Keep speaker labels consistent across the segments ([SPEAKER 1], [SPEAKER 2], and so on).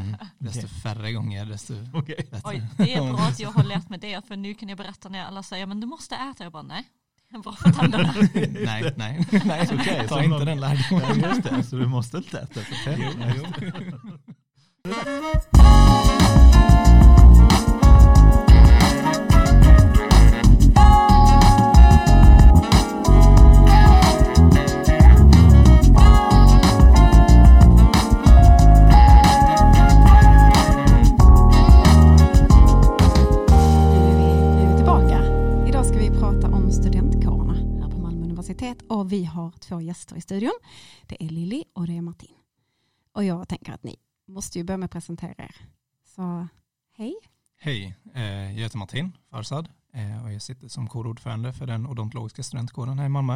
[SPEAKER 1] Mm. Desto färre gånger, desto
[SPEAKER 2] Okej.
[SPEAKER 1] bättre.
[SPEAKER 3] Oj, det är bra att jag har lärt mig det, för nu kan jag berätta när alla säger men du måste äta. Jag bara nej, det är bra för tänderna.
[SPEAKER 1] nej, nej, nej.
[SPEAKER 2] Okej,
[SPEAKER 1] ta
[SPEAKER 2] så
[SPEAKER 1] inte den lärdomen.
[SPEAKER 2] Ja, just det, så du måste inte äta för tänderna.
[SPEAKER 4] Universitet och vi har två gäster i studion. Det är Lilly och det är Martin. Och jag tänker att ni måste ju börja med att presentera er. Så hej.
[SPEAKER 1] Hej, eh, jag heter Martin Farsad eh, och jag sitter som kårordförande för den odontologiska studentkåren här i Malmö.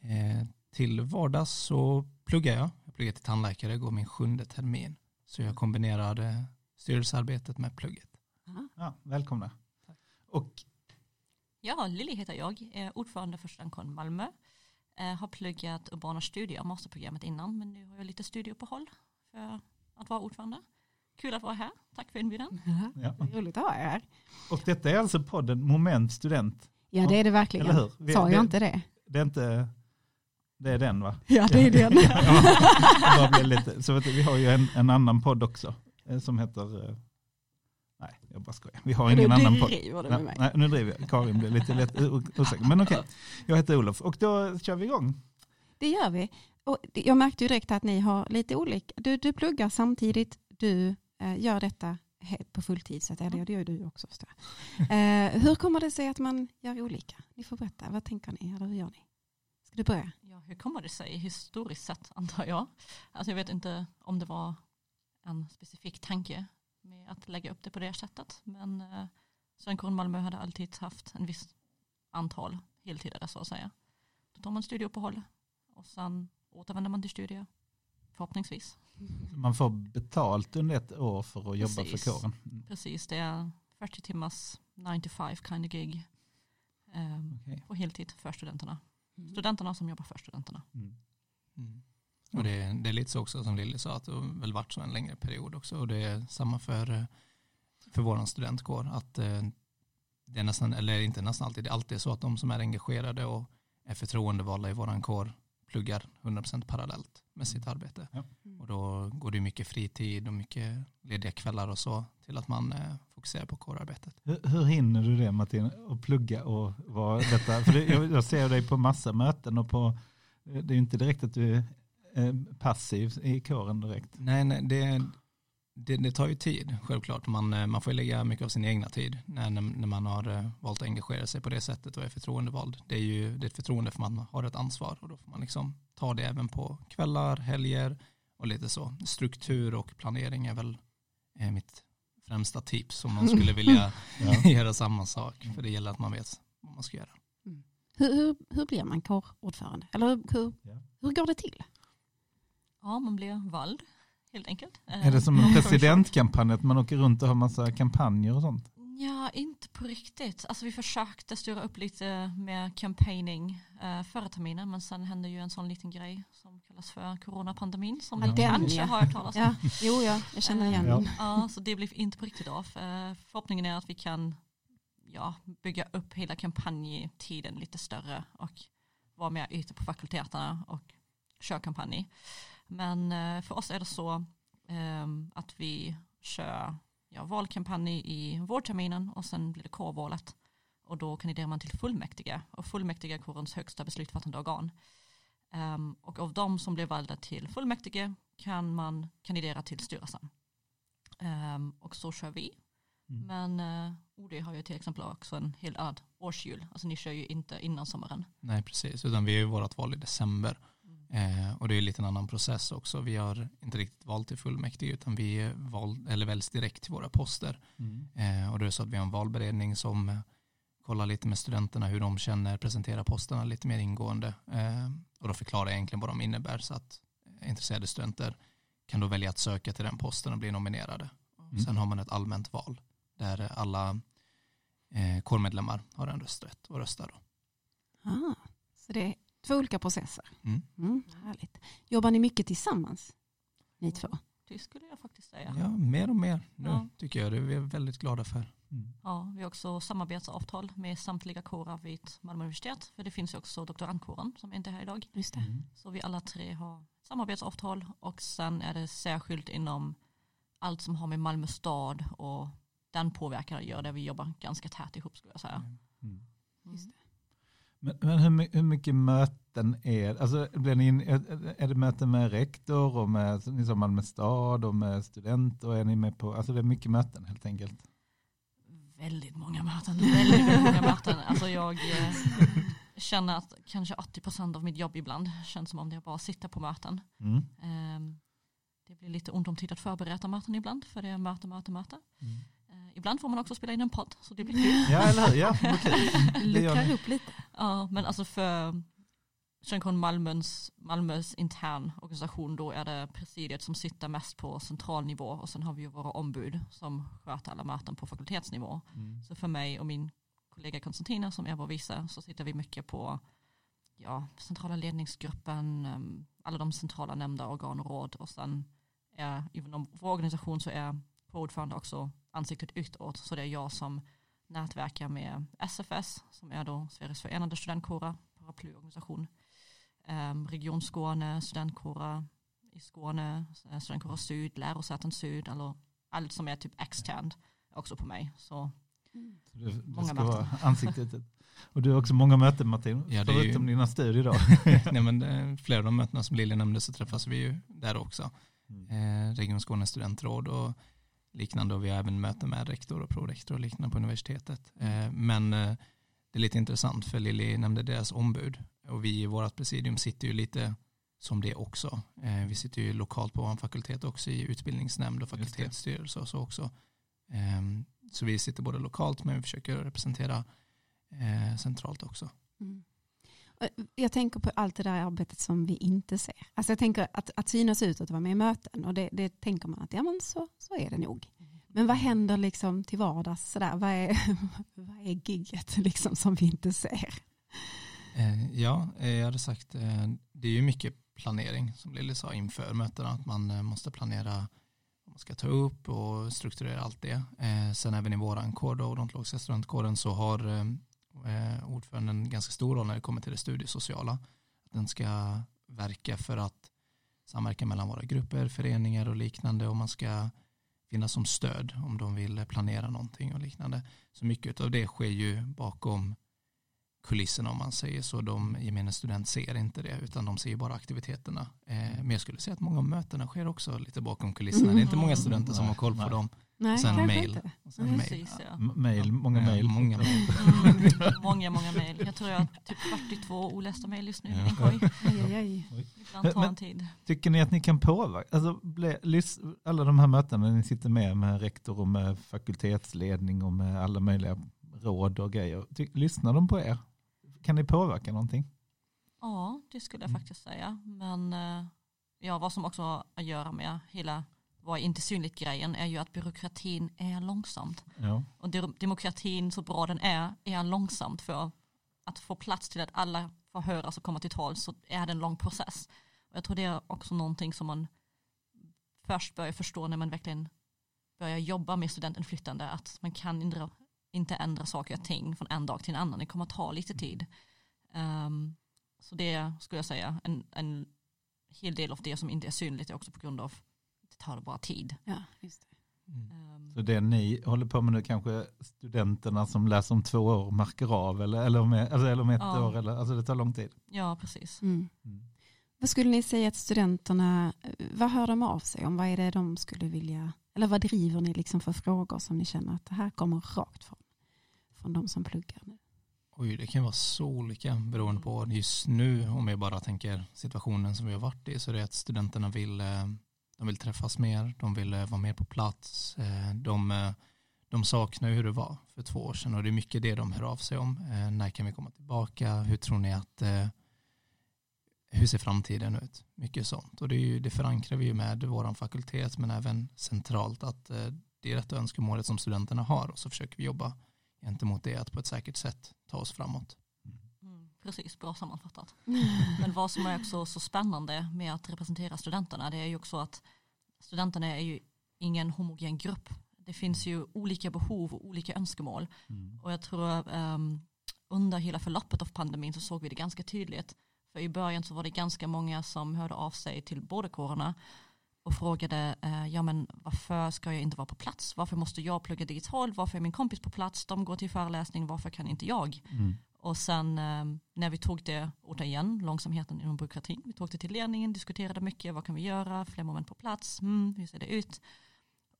[SPEAKER 1] Eh, till vardags så pluggar jag. Jag pluggar till tandläkare, går min sjunde termin. Så jag kombinerar styrelsearbetet med plugget.
[SPEAKER 2] Ja, välkomna. Och
[SPEAKER 3] Ja, Lilly heter jag, är ordförande för studentkåren Malmö. Eh, har pluggat urbana studier, masterprogrammet innan, men nu har jag lite studieuppehåll för att vara ordförande. Kul att vara här, tack för inbjudan.
[SPEAKER 2] Ja.
[SPEAKER 4] Det är roligt att ha er här.
[SPEAKER 2] Och detta är alltså podden Moment Student.
[SPEAKER 4] Ja det är det verkligen.
[SPEAKER 2] Eller hur? Vi-
[SPEAKER 4] Sa
[SPEAKER 2] det-
[SPEAKER 4] jag inte det?
[SPEAKER 2] Det är inte, det är den va?
[SPEAKER 4] Ja det är det.
[SPEAKER 2] Ja, det lite, så vet du, vi har ju en, en annan podd också eh, som heter, eh, nej jag bara skojar, vi har ingen annan podd.
[SPEAKER 4] driver du med mig.
[SPEAKER 2] nej, nu driver jag, Karin blev lite lätt osäker. Men okej, jag heter Olof och då kör vi igång.
[SPEAKER 4] Det gör vi. Och jag märkte ju direkt att ni har lite olika. Du, du pluggar samtidigt, du eh, gör detta på fulltid. Så att, eller, det gör du också. Eh, hur kommer det sig att man gör olika? Ni får berätta, vad tänker ni? Eller hur gör ni? Ska du börja?
[SPEAKER 3] Ja, hur kommer det sig historiskt sett antar jag? Alltså jag vet inte om det var en specifik tanke med att lägga upp det på det sättet. Men eh, Studentkåren Malmö hade alltid haft en viss antal heltidare så att säga. Då tar man studieuppehåll och sen återvänder man till studier. Förhoppningsvis.
[SPEAKER 2] Man får betalt under ett år för att jobba
[SPEAKER 3] Precis.
[SPEAKER 2] för kåren. Mm,
[SPEAKER 3] Precis, det är 40 timmars 9 to 5 kind of gig. Um,
[SPEAKER 2] okej.
[SPEAKER 3] på heltid för studenterna. Studenterna som jobbar för studenterna.
[SPEAKER 2] Mm.
[SPEAKER 1] Mm. Och det, det är lite så också som Lilly sa att det har väl varit så en längre period också och det är samma för, eh, för vår studentkår att eh, det är nästan, eller inte nästan alltid, det är alltid så att de som är engagerade och är förtroendevalda i våran kår pluggar 100% parallellt med sitt arbete.
[SPEAKER 2] Ja.
[SPEAKER 1] Och då går det mycket fritid och mycket lediga kvällar och så till att man eh, fokuserar på kårarbetet.
[SPEAKER 2] Hur, hur hinner du det Martin, att plugga och vara detta? För det, jag, jag ser dig på massa möten och på, det är inte direkt att du eh, passiv i kåren direkt.
[SPEAKER 1] Nej, nej det, det, det tar ju tid, självklart. Man, eh, man får ju lägga mycket av sin egna tid när, när man har eh, valt att engagera sig på det sättet och är förtroendevald. Det är ju det är ett förtroende för man har ett ansvar och då får man liksom ta det även på kvällar, helger och lite så. Struktur och planering är väl eh, mitt främsta tips om man skulle vilja
[SPEAKER 2] Ja.
[SPEAKER 1] göra samma sak. För det gäller att man vet vad man ska göra.
[SPEAKER 4] Hur, hur, hur blir man kårordförande? Eller hur, hur,
[SPEAKER 2] Ja.
[SPEAKER 4] hur går det till?
[SPEAKER 3] Ja, man blir vald helt enkelt.
[SPEAKER 2] Är det som en presidentkampanj, att man åker runt och har massa kampanjer och sånt?
[SPEAKER 3] Ja, inte på riktigt. Alltså vi försökte styra upp lite med campaigning eh, förra terminen men sen hände ju en sån liten grej som kallas för coronapandemin som
[SPEAKER 4] Ja,
[SPEAKER 3] ni kanske
[SPEAKER 4] ja.
[SPEAKER 3] har hört talas om.
[SPEAKER 4] Ja, jo, ja, jag känner igen
[SPEAKER 2] Ja.
[SPEAKER 4] den.
[SPEAKER 3] Ja, så det blev inte på riktigt av. Eh, Förhoppningen är att vi kan ja, bygga upp hela kampanjtiden lite större och vara mer ute på fakulteterna och köra kampanj. Men eh, för oss är det så ehm, att vi kör ja, valkampanj i vårterminen och sen blir det kårvalet. Och då kandiderar man till fullmäktige och fullmäktige är kårens högsta beslutsfattande organ. Ehm, och av de som blir valda till fullmäktige kan man kandidera till styrelsen. Ehm, och så kör vi.
[SPEAKER 2] Mm.
[SPEAKER 3] Men uh, OD har ju till exempel också en helt annan årsjul. Alltså ni kör ju inte innan sommaren.
[SPEAKER 1] Nej, precis. Utan vi är ju vårt val i december. Eh, och det är lite en annan process också. Vi har inte riktigt valt till fullmäktige utan vi val, eller väljs direkt till våra poster.
[SPEAKER 2] Mm.
[SPEAKER 1] Eh, och det är så att vi har en valberedning som eh, kollar lite med studenterna hur de känner, presenterar posterna lite mer ingående. Eh, och då förklarar jag egentligen vad de innebär så att intresserade studenter kan då välja att söka till den posten och bli nominerade.
[SPEAKER 2] Mm.
[SPEAKER 1] Sen har man ett allmänt val där alla eh, kårmedlemmar har en rösträtt och röstar. Då.
[SPEAKER 4] Ah, så det två olika processer.
[SPEAKER 1] Mm.
[SPEAKER 4] Mm, härligt. Jobbar ni mycket tillsammans? Ni två?
[SPEAKER 3] Det skulle jag faktiskt säga.
[SPEAKER 1] Ja, mer och mer nu
[SPEAKER 3] Ja.
[SPEAKER 1] tycker jag. Det är vi väldigt glada för.
[SPEAKER 2] Mm.
[SPEAKER 3] Ja, vi har också samarbetsavtal med samtliga kårer vid Malmö universitet. För det finns ju också doktorandkåren som inte är här idag.
[SPEAKER 4] Just det.
[SPEAKER 2] Mm.
[SPEAKER 3] Så vi alla tre har samarbetsavtal och sen är det särskilt inom allt som har med Malmö stad och den påverkan göra där vi jobbar ganska tätt ihop skulle jag säga.
[SPEAKER 2] Mm.
[SPEAKER 3] Mm.
[SPEAKER 4] Just det.
[SPEAKER 2] Men, men hur, hur mycket möten är alltså, blir ni är, är det möten med rektor och med sa Malmö stad och med studenter? Och är ni med på, alltså det är mycket möten helt enkelt.
[SPEAKER 3] Väldigt många möten. Väldigt, väldigt många möten. Alltså jag eh, känner att kanske 80% av mitt jobb ibland känns som om det bara sitter på möten.
[SPEAKER 2] Mm.
[SPEAKER 3] Ehm, det blir lite ont om tid att förbereda möten ibland för det är möte, möte, möte.
[SPEAKER 2] Mm.
[SPEAKER 3] Ibland får man också spela in en podd så det blir kul.
[SPEAKER 2] Ja, eller hur? Ja, gör
[SPEAKER 4] Luckrar upp lite.
[SPEAKER 3] Ja, men alltså för Studentkåren Malmös, Malmös intern organisation då är det presidiet som sitter mest på central nivå och sen har vi ju våra ombud som sköter alla möten på fakultetsnivå.
[SPEAKER 2] Mm.
[SPEAKER 3] Så för mig och min kollega Konstantina som är vår vice så sitter vi mycket på ja, centrala ledningsgruppen, em, alla de centrala nämnda organ och råd och sen är inom vår organisation så är ordförande också ansiktet utåt så det är jag som nätverkar med SFS som är då Sveriges förenade studentkårer, paraplyorganisation, um, Region Skåne, studentkårer i Skåne, eh, studentkårer Syd, lärosäten Syd, eller allt som är typ externt också på mig. Så
[SPEAKER 2] Så Du, du
[SPEAKER 3] Många
[SPEAKER 2] ska
[SPEAKER 3] möten.
[SPEAKER 2] vara ansiktet. Och du har också många möten Martin,
[SPEAKER 1] Ja, det är ju-
[SPEAKER 2] förutom dina studier då.
[SPEAKER 1] Nej, men eh, flera av de mötena som Lilja nämnde så träffas vi ju där också.
[SPEAKER 2] Mm.
[SPEAKER 1] Eh, Region Skåne studentråd och liknande och vi har även möten med rektor och prorektor och liknande på universitetet. Eh, men eh, det är lite intressant för Lilly nämnde deras ombud och vi i vårt presidium sitter ju lite som det också. Eh, vi sitter ju lokalt på vår fakultet också i utbildningsnämnd och fakultetsstyrelse och så också. Eh, så vi sitter både lokalt men vi försöker representera centralt också.
[SPEAKER 4] Mm. Eh, jag tänker på allt det där arbetet som vi inte ser. Alltså jag tänker att, att synas ut och vara med i möten och det, det tänker man att ja men så, så är det nog. Men vad händer liksom till vardags sådär? Vad är, vad är gigget liksom som vi inte ser?
[SPEAKER 1] Eh, ja, eh, jag hade sagt det är ju mycket planering som Lilly sa inför mötena. Att man måste planera vad man ska ta upp och strukturera allt det. Sen även i våran kår då, odontologiska studentkåren så har eh, ordföranden en ganska stor roll när det kommer till det studiesociala. Att den ska verka för att samverka mellan våra grupper, föreningar och liknande och man ska finnas som stöd om de vill planera någonting och liknande. Så mycket av det sker ju bakom kulisserna om man säger så. De gemene student ser inte det utan de ser ju bara aktiviteterna. Eh, men jag skulle säga att många av mötena sker också lite bakom kulisserna. Det är inte många studenter som har koll på dem.
[SPEAKER 4] Nej,
[SPEAKER 1] Sen mail.
[SPEAKER 4] inte.
[SPEAKER 1] Och sen
[SPEAKER 4] Mm.
[SPEAKER 1] mail.
[SPEAKER 3] Precis, ja.
[SPEAKER 2] M- Mail, många
[SPEAKER 1] Ja,
[SPEAKER 2] mail.
[SPEAKER 1] många mail.
[SPEAKER 3] Mm, många, många mejl. Jag tror jag har typ 42 olästa mejl just nu.
[SPEAKER 1] Ja.
[SPEAKER 3] Ibland tar
[SPEAKER 2] Men-
[SPEAKER 3] en tid.
[SPEAKER 2] Tycker ni att ni kan påverka, alltså alla de här mötena när ni sitter med med rektor och med fakultetsledning och med alla möjliga råd och grejer, ty, lyssnar de på er? Kan ni påverka någonting?
[SPEAKER 3] Ja, det skulle jag
[SPEAKER 2] Mm.
[SPEAKER 3] faktiskt säga. Men eh, ja, vad som också har att göra med hela vad är inte synligt grejen är ju att byråkratin är långsamt.
[SPEAKER 2] Ja.
[SPEAKER 3] Och de- demokratin så bra den är, är långsamt för att få plats till att alla får höras och komma till tal så är det en lång process. Och jag tror det är också någonting som man först börjar förstå när man verkligen börjar jobba med studentinflytande att man kan ändra, inte ändra saker och ting från en dag till en annan. Det kommer att ta lite tid. Ehm, så det skulle jag säga, en, en hel del av det som inte är synligt är också på grund av att det tar bara tid.
[SPEAKER 4] Ja, just det.
[SPEAKER 1] Mm.
[SPEAKER 3] Ehm,
[SPEAKER 2] Så det ni håller på med nu kanske studenterna som läser om två år märker av eller, eller, om, alltså, eller om ett
[SPEAKER 3] Ja.
[SPEAKER 2] år, eller, alltså det tar lång tid.
[SPEAKER 3] ja, precis.
[SPEAKER 4] Mm.
[SPEAKER 2] Mm.
[SPEAKER 4] Vad skulle ni säga att studenterna, vad hör de av sig om? Vad är det de skulle vilja, eller vad driver ni liksom för frågor som ni känner att det här kommer rakt från, från de som pluggar nu?
[SPEAKER 1] Oj, det kan vara så olika beroende på just nu om jag bara tänker situationen som vi har varit i så det är att studenterna vill, eh, de vill träffas mer, de vill eh, vara mer på plats, eh, de, eh, de saknar ju hur det var för två år sedan och det är mycket det de hör av sig om. När kan vi komma tillbaka? Hur tror ni att hur ser framtiden ut? Mycket sånt och det, är ju, det förankrar vi ju med vår fakultet men även centralt att det är detta önskemålet som studenterna har och så försöker vi jobba gentemot det att på ett säkert sätt ta oss framåt.
[SPEAKER 3] Precis, bra sammanfattat. Men vad som är också så spännande med att representera studenterna det är ju också att studenterna är ju ingen homogen grupp. Det finns ju olika behov och olika önskemål.
[SPEAKER 2] Mm.
[SPEAKER 3] Och jag tror um, under hela förloppet av pandemin så såg vi det ganska tydligt. För i början så var det ganska många som hörde av sig till båda kårerna och frågade, eh, ja men varför ska jag inte vara på plats? Varför måste jag plugga digitalt? Varför är min kompis på plats? De går till föreläsning, varför kan inte jag?
[SPEAKER 2] Mm.
[SPEAKER 3] Och sen eh, när vi tog det återigen, långsamheten inom byråkratin, vi tog det till ledningen, diskuterade mycket, vad kan vi göra, fler moment på plats, mm, hur ser det ut?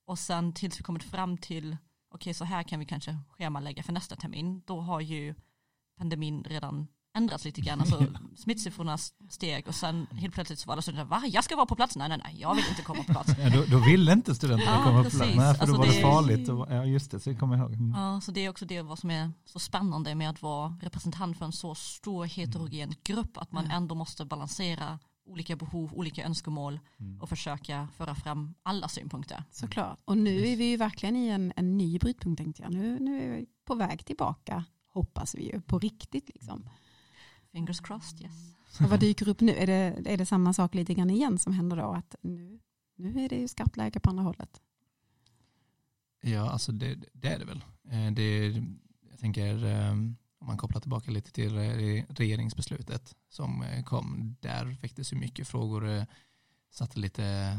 [SPEAKER 3] Och sen tills vi kommit fram till, okej okay, så här kan vi kanske schemalägga för nästa termin, då har ju pandemin redan ändrats lite grann. Alltså, smittsiffrorna steg och sen helt plötsligt så var det så där, va? Jag ska vara på plats? Nej, nej, nej, jag vill inte komma på plats.
[SPEAKER 2] Ja, då, då ville inte studenterna
[SPEAKER 3] Ja,
[SPEAKER 2] komma på
[SPEAKER 3] precis.
[SPEAKER 2] plats. Nej, för
[SPEAKER 3] Alltså,
[SPEAKER 2] då var det,
[SPEAKER 3] det-
[SPEAKER 2] farligt. Och, ja, just det, så kommer jag ihåg. Mm.
[SPEAKER 3] Ja, så det är också det vad som är så spännande med att vara representant för en så stor heterogen grupp, att man ändå måste balansera olika behov, olika önskemål
[SPEAKER 2] Mm.
[SPEAKER 3] och försöka föra fram alla synpunkter.
[SPEAKER 4] Såklart. Och nu är vi ju verkligen i en, en ny brytpunkt tänkte jag. Nu, nu är vi på väg tillbaka, hoppas vi ju, på riktigt liksom.
[SPEAKER 3] Fingers crossed, yes.
[SPEAKER 4] Och vad dyker upp nu? Är det, är det samma sak lite grann igen som händer då? Att nu, nu är det ju skarpt läge på andra hållet.
[SPEAKER 1] Ja, alltså det, det är det väl. Eh, Det, jag tänker, eh, om man kopplar tillbaka lite till re- regeringsbeslutet som eh, kom, där väcktes ju mycket frågor, satte lite,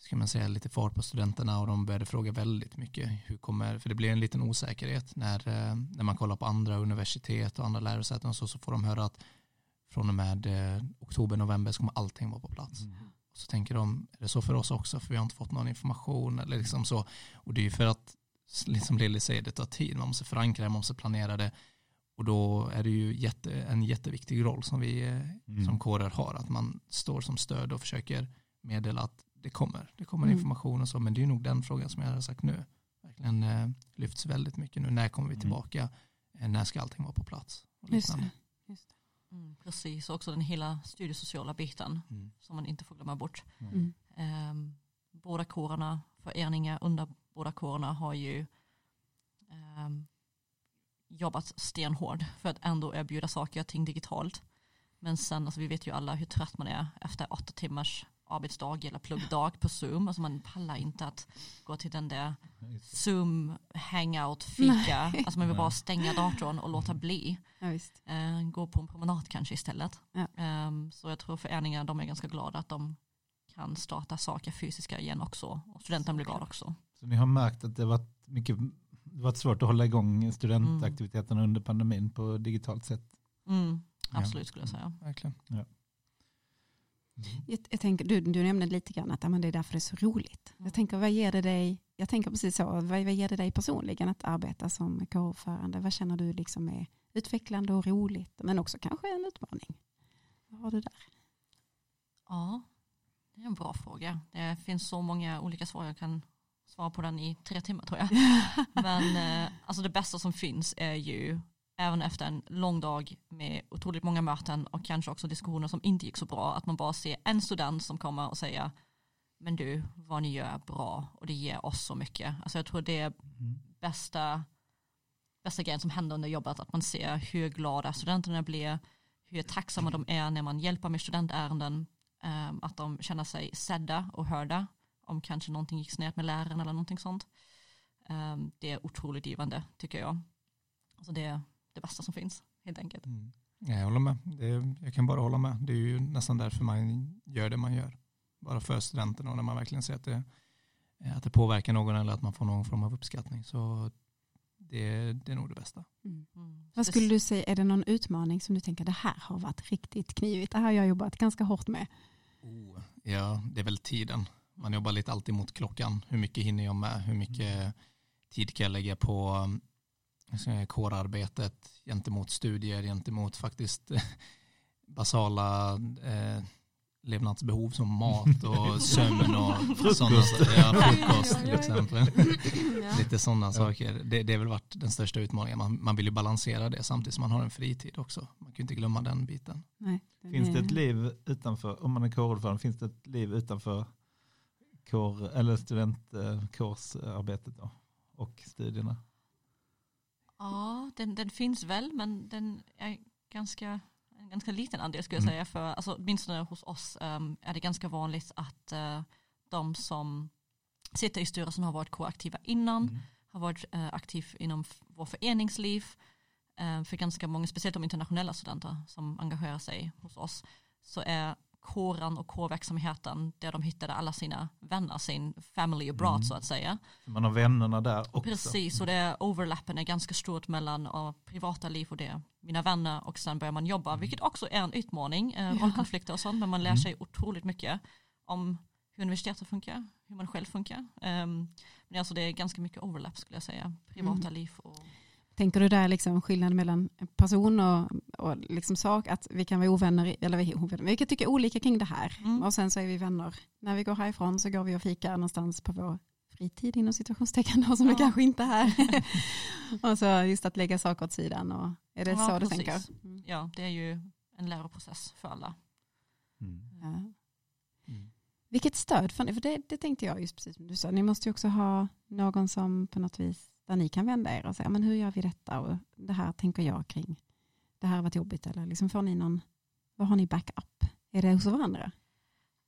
[SPEAKER 1] ska man säga, lite fart på studenterna och de började fråga väldigt mycket. Hur kommer, för det blir en liten osäkerhet när, eh, när man kollar på andra universitet och andra lärosäten och så, så får de höra att från och med eh, oktober, november så kommer allting vara på plats. Och så tänker de, är det så för oss också? För vi har inte fått någon information eller liksom så. Och det är ju för att, liksom Lilly säger, det tar tid. Man måste förankra det, man måste planera det. Och då är det ju jätte, en jätteviktig roll som vi eh,
[SPEAKER 2] Mm.
[SPEAKER 1] som kårer har. Att man står som stöd och försöker meddela att det kommer. Det kommer
[SPEAKER 4] Mm.
[SPEAKER 1] information och så. Men det är nog den frågan som jag har sagt nu. Verkligen eh, lyfts väldigt mycket nu. När kommer vi
[SPEAKER 2] Mm.
[SPEAKER 1] tillbaka? Eh, när ska allting vara på plats? Och
[SPEAKER 4] Just
[SPEAKER 1] liknande.
[SPEAKER 4] det. Just
[SPEAKER 3] Mm, precis, och också den hela studiesociala biten
[SPEAKER 1] Mm.
[SPEAKER 3] som man inte får glömma bort.
[SPEAKER 4] det. Mm.
[SPEAKER 3] Um, båda kårerna, föreningar under båda kårerna har ju ehm, jobbat stenhårt för att ändå erbjuda saker och ting digitalt. Men sen, alltså vi vet ju alla hur trött man är efter åtta timmars arbetsdag eller pluggdag på Zoom. Alltså man pallar inte att gå till den där Zoom hangout fika. Alltså man vill bara stänga datorn och låta bli.
[SPEAKER 4] Ja, visst.
[SPEAKER 3] Eh, gå på en promenad kanske istället.
[SPEAKER 4] Ja.
[SPEAKER 3] Ehm, så jag tror föreningar de är ganska glada att de kan starta saker fysiska igen också. Och studenten blir glad också.
[SPEAKER 2] Så ni har märkt att det varit mycket det varit svårt att hålla igång studentaktiviteterna under pandemin på digitalt sätt.
[SPEAKER 3] Mm,
[SPEAKER 1] Ja.
[SPEAKER 3] absolut skulle jag säga.
[SPEAKER 1] Verkligen.
[SPEAKER 4] Jag, jag tänker, du, du nämnde lite grann att men det är därför det är så roligt. Jag tänker, vad ger det dig, jag tänker precis så, vad, vad ger det dig personligen att arbeta som kårordförande? Vad känner du liksom är utvecklande och roligt, men också kanske en utmaning? Vad har du där?
[SPEAKER 3] Ja, det är en bra fråga. Det finns så många olika svar. Jag kan svara på den i tre timmar tror jag. Men eh, alltså det bästa som finns är ju även efter en lång dag med otroligt många möten och kanske också diskussioner som inte gick så bra, att man bara ser en student som kommer och säger men du, vad ni gör är bra och det ger oss så mycket. Alltså jag tror det är bästa, bästa grejen som händer under jobbet, att man ser hur glada studenterna blir, hur tacksamma de är när man hjälper med studentärenden, ehm, att de känner sig sedda och hörda om kanske någonting gick snett med läraren eller någonting sånt. Ehm, Det är otroligt givande tycker jag. Alltså det det bästa som finns helt enkelt.
[SPEAKER 1] Mm. Ja, jag håller med. Det jag kan bara hålla med. Det är ju nästan därför man gör det man gör. Bara för studenterna och när man verkligen ser att det, att det påverkar någon eller att man får någon form av uppskattning. Så det, det är nog det bästa.
[SPEAKER 3] Mm.
[SPEAKER 4] Vad
[SPEAKER 3] Så
[SPEAKER 4] skulle du säga, är det någon utmaning som du tänker, det här har varit riktigt knivigt, det här har jag jobbat ganska hårt med?
[SPEAKER 1] Oh. Ja, det är väl tiden. Man jobbar lite alltid mot klockan. Hur mycket hinner jag med? Hur mycket tid kan jag lägga på kårarbetet gentemot studier, gentemot faktiskt eh, basala eh, levnadsbehov som mat och sömn och sådana saker. Ja, frukost till exempel. Lite sådana saker. Det, det är väl varit den största utmaningen. Man, man vill ju balansera det samtidigt som man har en fritid också. Man kan ju inte glömma den biten.
[SPEAKER 4] Nej, den
[SPEAKER 2] Finns det ett liv utanför, om man är kårordförande, finns det ett liv utanför kår, eller studentkårsarbetet då? Och studierna?
[SPEAKER 3] Ja, den, den finns väl, men den är ganska, en ganska liten andel skulle jag
[SPEAKER 2] Mm.
[SPEAKER 3] säga. För alltså, åtminstone hos oss ehm, är det ganska vanligt att eh, de som sitter i styrelsen har varit kåraktiva innan,
[SPEAKER 2] Mm.
[SPEAKER 3] har varit eh, aktiv inom vår föreningsliv. Eh, för ganska många, speciellt de internationella studenter som engagerar sig hos oss, så är kåren och kårverksamheten där de hittade alla sina vänner, sin family abroad
[SPEAKER 2] Mm.
[SPEAKER 3] så att säga.
[SPEAKER 2] Man har vännerna där också.
[SPEAKER 3] Precis, och det overlappen är ganska stort mellan uh, privata liv och det mina vänner och sen börjar man jobba, vilket också är en utmaning, uh,
[SPEAKER 4] Ja.
[SPEAKER 3] rollkonflikter och sånt, men man lär
[SPEAKER 2] Mm.
[SPEAKER 3] sig otroligt mycket om hur universitetet funkar, hur man själv funkar. Um, men alltså det är ganska mycket overlap skulle jag säga, privata
[SPEAKER 4] Mm.
[SPEAKER 3] liv och
[SPEAKER 4] Tänker du där liksom skillnad mellan person och, och liksom sak, att vi kan vara ovänner, eller vi, ovänner, vi kan tycka olika kring det här.
[SPEAKER 3] Mm.
[SPEAKER 4] Och sen så är vi vänner. När vi går härifrån så går vi och fikar någonstans på vår fritid inom situationstecken då, som
[SPEAKER 3] Ja.
[SPEAKER 4] det kanske inte är. och så just att lägga saker åt sidan. Och, är det
[SPEAKER 3] Ja,
[SPEAKER 4] så du
[SPEAKER 3] precis.
[SPEAKER 4] tänker? Mm.
[SPEAKER 3] ja, det är ju en läroprocess för alla.
[SPEAKER 2] Mm.
[SPEAKER 4] Ja.
[SPEAKER 2] Mm.
[SPEAKER 4] Vilket stöd ni? För det, det tänkte jag just precis som du sa. Ni måste ju också ha någon som på något vis där ni kan vända er och säga men hur gör vi detta och det här tänker jag kring. Det här har varit jobbigt eller liksom får ni någon, vad har ni backup? Är det hos varandra?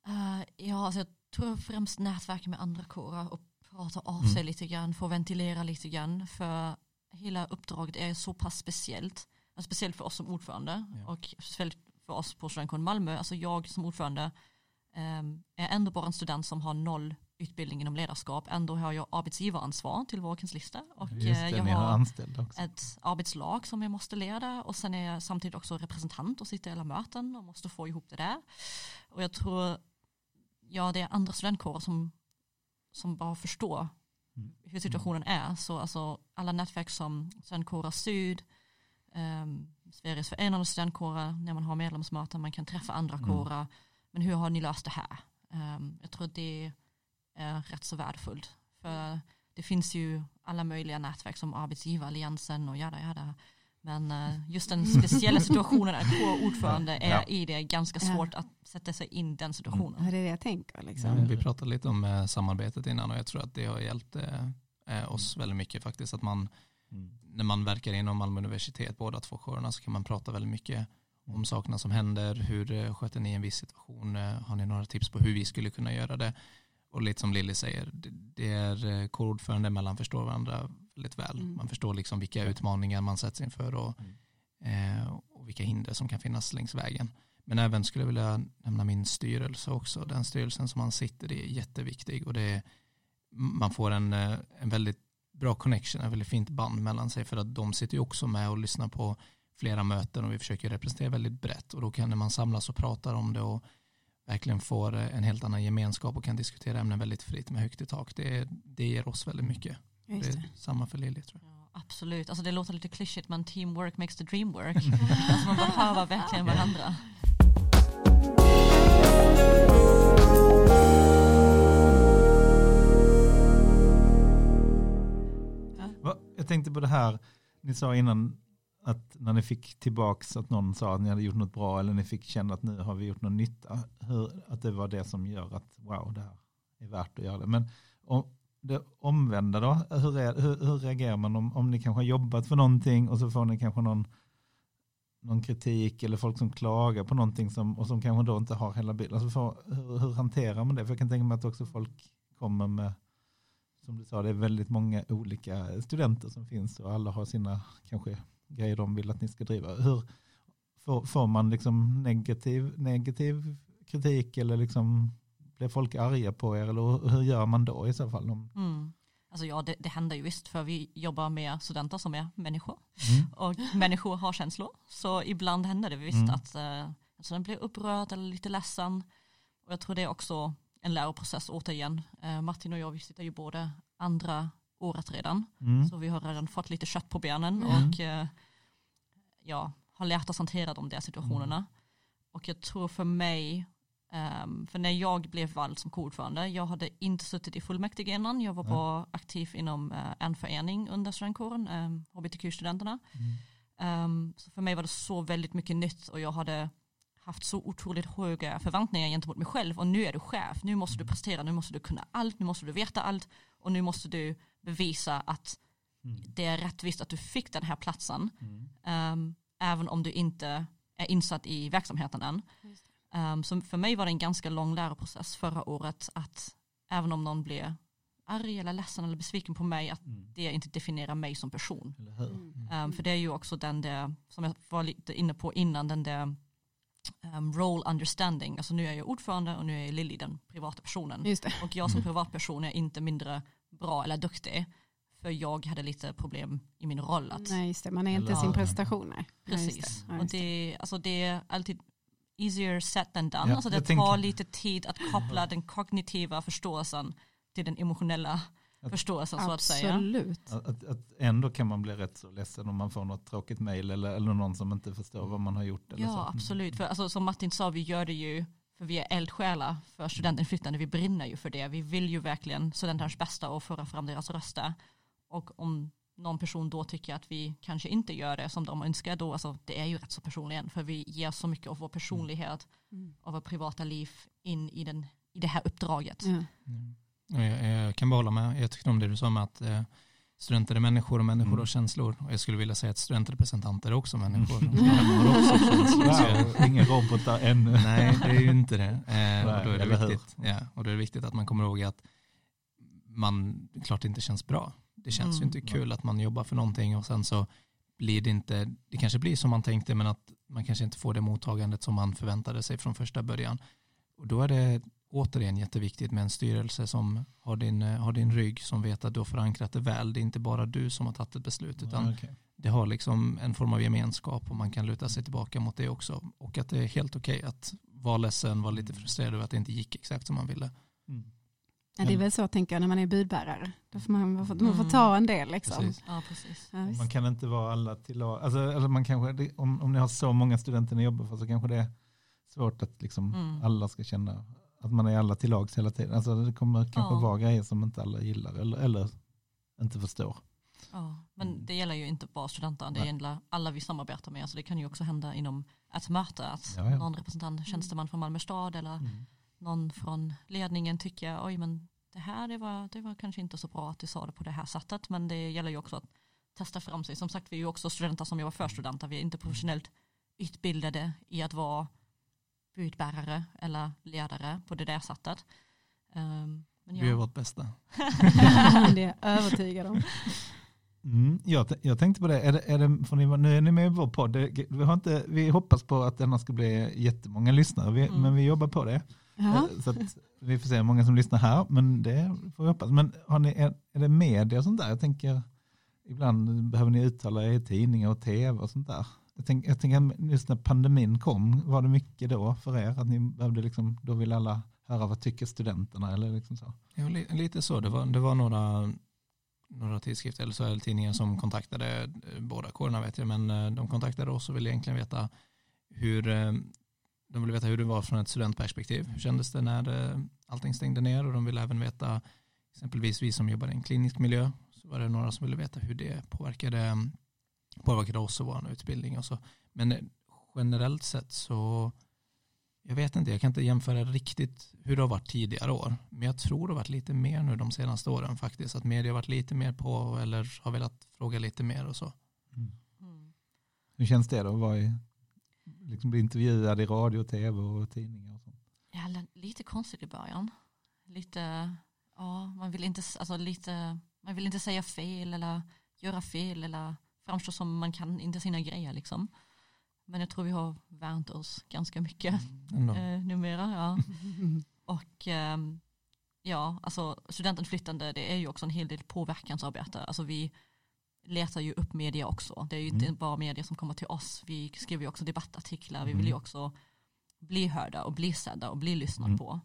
[SPEAKER 3] Uh, ja, alltså jag tror främst nätverka med andra kårer och prata av
[SPEAKER 2] Mm.
[SPEAKER 3] sig lite grann, få ventilera lite grann. För hela uppdraget är så pass speciellt. Alltså speciellt för oss som ordförande
[SPEAKER 2] Ja.
[SPEAKER 3] och speciellt för oss på Studentkåren Malmö. Alltså jag som ordförande ehm, är ändå bara en student som har noll utbildning inom ledarskap. Ändå har jag arbetsgivaransvar till vår kanslista. Och eh,
[SPEAKER 2] det,
[SPEAKER 3] jag
[SPEAKER 2] har
[SPEAKER 3] ett arbetslag som jag måste leda och sen är jag samtidigt också representant och sitter i alla möten och måste få ihop det där. Och jag tror, ja det är andra studentkårer som, som bara förstår
[SPEAKER 2] Mm.
[SPEAKER 3] hur situationen är. Så alltså alla nätverk som Studentkårer Syd, um, Sveriges förenade studentkårer, när man har medlemsmöten, man kan träffa andra
[SPEAKER 2] Mm.
[SPEAKER 3] kårer. Men hur har ni löst det här? Ehm, jag tror det rätt så värdefullt. För det finns ju alla möjliga nätverk som arbetsgivaralliansen och jada jada. Men eh, just den speciella situationen att kårordförande är
[SPEAKER 2] Ja.
[SPEAKER 3] i det ganska
[SPEAKER 4] Ja.
[SPEAKER 3] svårt att sätta sig in i den situationen.
[SPEAKER 4] Ja, det är det jag tänker. Liksom.
[SPEAKER 1] Ja, vi pratade lite om eh, samarbetet innan och jag tror att det har hjälpt eh, oss väldigt mycket faktiskt. Att man,
[SPEAKER 2] Mm.
[SPEAKER 1] när man verkar inom Malmö universitet, båda två kårerna, så kan man prata väldigt mycket om sakerna som händer. Hur sköter ni en viss situation? Har ni några tips på hur vi skulle kunna göra det? Och lite som Lilly säger, det- är eh, kårordförande mellan förstår varandra väldigt väl.
[SPEAKER 4] Mm.
[SPEAKER 1] Man förstår liksom vilka utmaningar man sätts inför och, eh, och vilka hinder som kan finnas längs vägen. Men även skulle jag vilja nämna min styrelse också. Den styrelsen som man sitter i är jätteviktig och det är, man får en, eh, en väldigt bra connection, en väldigt fint band mellan sig för att de sitter ju också med och lyssnar på flera möten och vi försöker representera väldigt brett och då kan man samlas och pratar om det och verkligen får eh, en helt annan gemenskap och kan diskutera ämnen väldigt fritt med högt i tak. Det, det ger oss väldigt mycket.
[SPEAKER 4] Just
[SPEAKER 1] Det
[SPEAKER 4] det.
[SPEAKER 1] är samma för Lilly tror jag.
[SPEAKER 3] Ja, absolut, alltså det låter lite klyschigt men teamwork makes the dream work. alltså man behöver verkligen varandra.
[SPEAKER 2] Va? Jag tänkte på det här, ni sa innan att när ni fick tillbaks att någon sa att ni hade gjort något bra eller ni fick känna att nu har vi gjort något nytta. Hur, att det var det som gör att wow, det här är värt att göra det. Men om, det omvända då, hur, är, hur, hur reagerar man om, om ni kanske har jobbat för någonting och så får ni kanske någon, någon kritik eller folk som klagar på någonting som, och som kanske då inte har hela bilden. Alltså hur, hur hanterar man det? För jag kan tänka mig att också folk kommer med som du sa, det är väldigt många olika studenter som finns och alla har sina kanske grejer de vill att ni ska driva. Hur får, får man liksom negativ, negativ kritik eller liksom blir folk arga på er eller hur gör man då i så fall? Om,
[SPEAKER 3] Mm. Alltså ja, det, det händer ju visst för vi jobbar med studenter som är människor
[SPEAKER 2] mm.
[SPEAKER 3] och människor har känslor. Så ibland händer det visst
[SPEAKER 2] Mm.
[SPEAKER 3] att eh, alltså den blir upprörd eller lite ledsen. Och jag tror det är också en läroprocess återigen. Eh, Martin och jag vi sitter ju både andra året redan.
[SPEAKER 2] Mm.
[SPEAKER 3] Så vi har redan fått lite kött på benen
[SPEAKER 2] Mm.
[SPEAKER 3] och eh, ja, har lärt oss hantera de där situationerna. Och jag tror för mig, ehm, för när jag blev vald som kårordförande, jag hade inte suttit i fullmäktige innan, jag var bara aktiv inom eh, en förening under studentkåren, um, hbtq-studenterna.
[SPEAKER 2] Mm.
[SPEAKER 3] Ehm, så för mig var det så väldigt mycket nytt och jag hade haft så otroligt höga förväntningar gentemot mig själv. Och nu är du chef, nu måste du prestera, nu måste du kunna allt, nu måste du veta allt. Och nu måste du bevisa att
[SPEAKER 2] Mm.
[SPEAKER 3] det är rättvist att du fick den här platsen
[SPEAKER 2] Mm.
[SPEAKER 3] ehm, även om du inte är insatt i verksamheten än. Um, så för mig var det en ganska lång läroprocess förra året att även om någon blir arg eller ledsen eller besviken på mig, att
[SPEAKER 2] Mm.
[SPEAKER 3] det inte definierar mig som person.
[SPEAKER 2] Eller hur?
[SPEAKER 4] Mm.
[SPEAKER 3] Um, för det är ju också den där, som jag var lite inne på innan, den där um, role understanding. Alltså nu är jag ordförande och nu är Lilly den privata personen.
[SPEAKER 4] Just det.
[SPEAKER 3] Och jag som privatperson är inte mindre bra eller duktig. För jag hade lite problem i min roll. Att,
[SPEAKER 4] Nej, just det. Man är inte sin
[SPEAKER 2] Ja.
[SPEAKER 4] prestation. Nej.
[SPEAKER 3] Precis.
[SPEAKER 4] det. Ja,
[SPEAKER 3] och
[SPEAKER 4] det.
[SPEAKER 3] alltså det är alltid easier said than done.
[SPEAKER 2] Ja,
[SPEAKER 3] alltså det
[SPEAKER 2] jag
[SPEAKER 3] tar lite tid att koppla den kognitiva förståelsen till den emotionella
[SPEAKER 2] Att-
[SPEAKER 3] förståelsen så att säga.
[SPEAKER 4] Absolut.
[SPEAKER 2] Att, att, ändå kan man bli rätt så ledsen om man får något tråkigt mejl eller, eller någon som inte förstår vad man har gjort. Eller så.
[SPEAKER 3] Ja, absolut. För alltså, som Martin sa, vi gör det ju för vi är eldsjälar för studentinflytande. Vi brinner ju för det. Vi vill ju verkligen studenternas bästa och föra fram deras röster. Och om någon person då tycker att vi kanske inte gör det som de önskar då, alltså det är ju rätt så personligen, för vi ger så mycket av vår personlighet
[SPEAKER 4] Mm.
[SPEAKER 3] och vårt privata liv in i, den, i det här uppdraget.
[SPEAKER 1] Mm. Och Jag, jag kan bara hålla med. Jag tyckte om det du sa med att eh, studenter är människor och människor
[SPEAKER 2] Mm.
[SPEAKER 1] har känslor. Och jag skulle vilja säga att studentrepresentanter är också människor.
[SPEAKER 4] Mm.
[SPEAKER 1] De har också känslor.
[SPEAKER 2] Wow, ingen robotar ännu.
[SPEAKER 1] Nej, det är ju inte det. Eh, och, då är det viktigt, ja, och då är det viktigt att man kommer ihåg att man klart inte känns bra. Det känns ju
[SPEAKER 3] Mm.
[SPEAKER 1] inte kul att man jobbar för någonting och sen så blir det inte, det kanske blir som man tänkte men att man kanske inte får det mottagandet som man förväntade sig från första början. Och då är det återigen jätteviktigt med en styrelse som har din, har din rygg som vet att du har förankrat det väl. Det är inte bara du som har tagit ett beslut utan
[SPEAKER 2] okej.
[SPEAKER 1] det har liksom en form av gemenskap och man kan luta sig tillbaka mot det också. Och att det är helt okej att vara ledsen, vara lite frustrerad över att det inte gick exakt som man ville.
[SPEAKER 2] Mm.
[SPEAKER 4] Ja, det är väl så tänker jag när man är budbärare. Då får man, man, får, man får
[SPEAKER 3] Mm.
[SPEAKER 4] ta en del. Liksom.
[SPEAKER 1] Precis.
[SPEAKER 3] Ja, precis.
[SPEAKER 4] Ja.
[SPEAKER 2] Man kan inte vara alla till lag. Alltså, eller man kanske, om, om ni har så många studenter ni jobbar för så kanske det är svårt att liksom
[SPEAKER 3] Mm.
[SPEAKER 2] alla ska känna att man är alla till lags hela tiden. Alltså, det kommer kanske
[SPEAKER 3] Ja.
[SPEAKER 2] vara grejer som inte alla gillar eller, eller inte förstår.
[SPEAKER 3] Ja, men det gäller ju inte bara studenter, det
[SPEAKER 2] Nej.
[SPEAKER 3] gäller alla vi samarbetar med. Så det kan ju också hända inom ett möte att
[SPEAKER 2] Ja, ja.
[SPEAKER 3] någon representant, tjänsteman från Malmö stad eller
[SPEAKER 2] Mm.
[SPEAKER 3] Någon från ledningen tycker oj men det här det var, det var kanske inte så bra att du sa det på det här sättet men det gäller ju också att testa fram sig. Som sagt vi är ju också studenter som jobbar för studenter, vi är inte professionellt utbildade i att vara budbärare eller ledare på det där sättet. Um, men
[SPEAKER 1] Vi gör
[SPEAKER 3] ja.
[SPEAKER 1] vårt bästa.
[SPEAKER 4] det är jag övertygad om.
[SPEAKER 2] Mm, jag, jag tänkte på det, är det, är det får ni, nu är ni med i vår podd, Det- vi, har inte, vi hoppas på att denna ska bli jättemånga lyssnare, vi,
[SPEAKER 3] Mm.
[SPEAKER 2] men vi jobbar på det.
[SPEAKER 4] Ja.
[SPEAKER 2] Eh, Så att vi får se hur många som lyssnar här, men det får vi hoppas. Men har ni, är, är det media och sånt där? Jag tänker, ibland behöver ni uttala er i tidningar och tv och sånt där. Jag tänker, jag tänker just när pandemin kom, var det mycket då för er? Att ni behövde liksom, då vill alla höra vad tycker studenterna eller liksom så?
[SPEAKER 1] Ja, li- lite så, det var, det var några, några tidskrifter eller så eller tidningar som kontaktade eh, båda kårerna vet jag, men eh, de kontaktade oss och ville egentligen veta hur de ville veta hur det var från ett studentperspektiv. Hur kändes det när eh, allting stängde ner och de ville även veta exempelvis vi som jobbar i en klinisk miljö så var det några som ville veta hur det påverkade, påverkade oss och vår utbildning och så. Men eh, generellt sett så jag vet inte, jag kan inte jämföra riktigt hur det har varit tidigare år. Men jag tror det har varit lite mer nu de senaste åren faktiskt. Att media har varit lite mer på eller har velat fråga lite mer och så.
[SPEAKER 3] Mm.
[SPEAKER 2] Hur känns det då att vara i, liksom bli intervjuad i radio, tv och tidningar? Och sånt?
[SPEAKER 3] Ja, li- lite konstigt i början. Lite, ja, man vill inte, alltså lite, man vill inte säga fel eller göra fel eller framstå som man kan inte sina grejer liksom. Men jag tror vi har värnt oss ganska mycket
[SPEAKER 1] Ändå.
[SPEAKER 3] eh, numera. Ja. Och ehm, ja, alltså studentinflytande det är ju också en hel del påverkansarbete. Alltså vi letar ju upp media också. Det är ju inte
[SPEAKER 2] Mm.
[SPEAKER 3] bara media som kommer till oss. Vi skriver ju också debattartiklar. Vi vill ju
[SPEAKER 2] Mm.
[SPEAKER 3] också bli hörda och bli sedda och bli lyssnad
[SPEAKER 2] Mm.
[SPEAKER 3] på.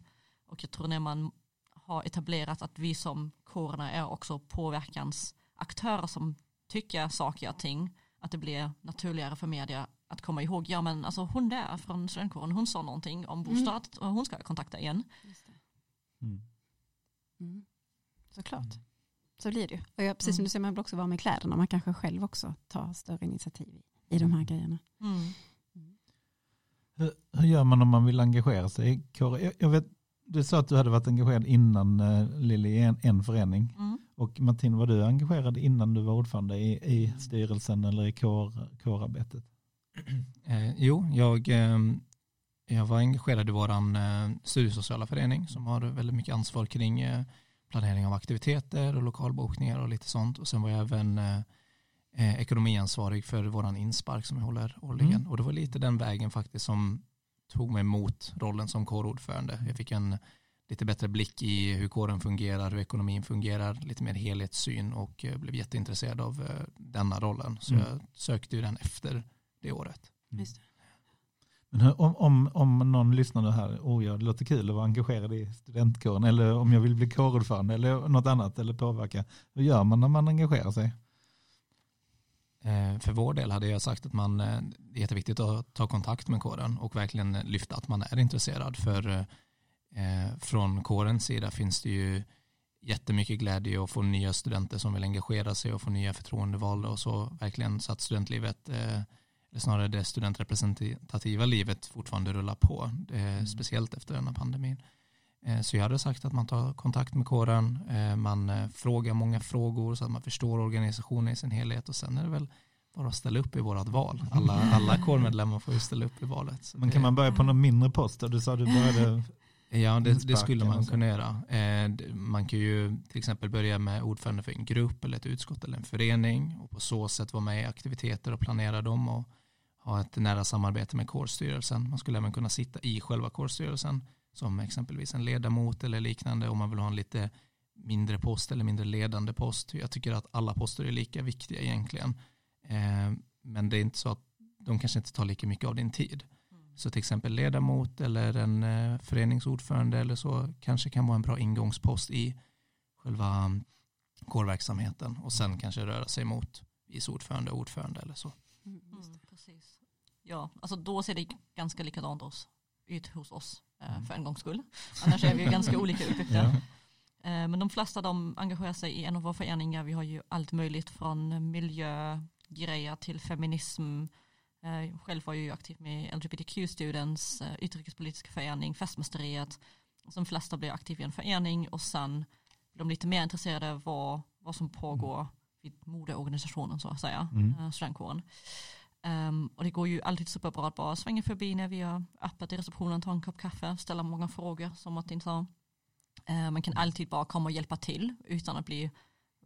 [SPEAKER 3] Och jag tror när man har etablerat att vi som kårerna är också påverkansaktörer som tycker saker och ting, att det blir naturligare för media att komma ihåg, ja men alltså hon där från studentkåren, hon sa någonting om bostad och hon ska jag kontakta igen.
[SPEAKER 4] Just det.
[SPEAKER 2] Mm.
[SPEAKER 4] Mm. Såklart. Så blir det ju. Och jag, precis som
[SPEAKER 3] Mm.
[SPEAKER 4] du säger, man vill också vara med kläderna. Man kanske själv också tar större initiativ i, i de här grejerna.
[SPEAKER 3] Mm.
[SPEAKER 2] Hur, hur gör man om man vill engagera sig i? Jag, jag vet, du sa att du hade varit engagerad innan uh, Lilly i en, en förening.
[SPEAKER 3] Mm.
[SPEAKER 2] Och Martin, var du engagerad innan du var ordförande i, i styrelsen eller i kår, kårarbetet?
[SPEAKER 1] Eh, jo, jag, eh, Jag var engagerad i vår eh, studiesociala förening som har väldigt mycket ansvar kring eh, planering av aktiviteter och lokalbokningar och lite sånt. Och sen var jag även eh, eh ekonomiansvarig för våran inspark som jag håller årligen. Mm. Och det var lite den vägen faktiskt som tog mig mot rollen som kårordförande. Jag fick en lite bättre blick i hur kåren fungerar, hur ekonomin fungerar, lite mer helhetssyn och eh, blev jätteintresserad av eh, denna rollen. Så mm. jag sökte ju den efter det året. Mm.
[SPEAKER 2] Men om, om, om någon lyssnar nu här, oh ja, det låter kul att vara engagerad i studentkåren eller om jag vill bli kårordförande eller något annat eller påverka. Hur gör man när man engagerar sig?
[SPEAKER 1] Eh, för vår del hade jag sagt att man, eh, det är jätteviktigt att ta kontakt med kåren och verkligen lyfta att man är intresserad. För eh, från kårens sida finns det ju jättemycket glädje att få nya studenter som vill engagera sig och få nya förtroendevalda och så verkligen så att studentlivet eh, eller snarare det studentrepresentativa livet fortfarande rullar på, mm. speciellt efter denna pandemin. Eh, så jag hade sagt att man tar kontakt med kåren, man frågar många frågor så att man förstår organisationen i sin helhet och sen är det väl bara att ställa upp i vårat val. Alla, alla kårmedlemmar får ju ställa upp i valet.
[SPEAKER 2] Men kan man börja på någon mindre post? Du sa att du började
[SPEAKER 1] Ja, det, det skulle man kunna göra. Eh, man kan ju till exempel börja med ordförande för en grupp eller ett utskott eller en förening och på så sätt vara med i aktiviteter och planera dem och ha ett nära samarbete med kårstyrelsen. Man skulle även kunna sitta i själva kårstyrelsen som exempelvis en ledamot eller liknande om man vill ha en lite mindre post eller mindre ledande post. Jag tycker att alla poster är lika viktiga egentligen. Eh, men det är inte så att de kanske inte tar lika mycket av din tid. Så till exempel ledamot eller en eh, föreningsordförande eller så kanske kan vara en bra ingångspost i själva mm, kårverksamheten och sen kanske röra sig mot vice ordförande, ordförande eller så.
[SPEAKER 3] Mm, precis. Ja, alltså då ser det ganska likadant oss, ut hos oss eh, mm. för en gångs skull. Annars är vi ju ganska olika uppbyggda. Ja. Eh, men de flesta de engagerar sig i en av våra föreningar. Vi har ju allt möjligt från miljögrejer till feminism, själv var jag ju aktiv med LGBTQ Students, eh, utrikespolitiska förening, festmästeriet. Som flesta blev aktiva i en förening och sen de lite mer intresserade av vad, vad som pågår vid modeorganisationen så att säga, mm. Eh, studentkåren. Um, och det går ju alltid superbra att bara svänga förbi när vi har öppet i receptionen, ta en kopp kaffe, ställa många frågor som Martin sa. Uh, man kan alltid bara komma och hjälpa till utan att bli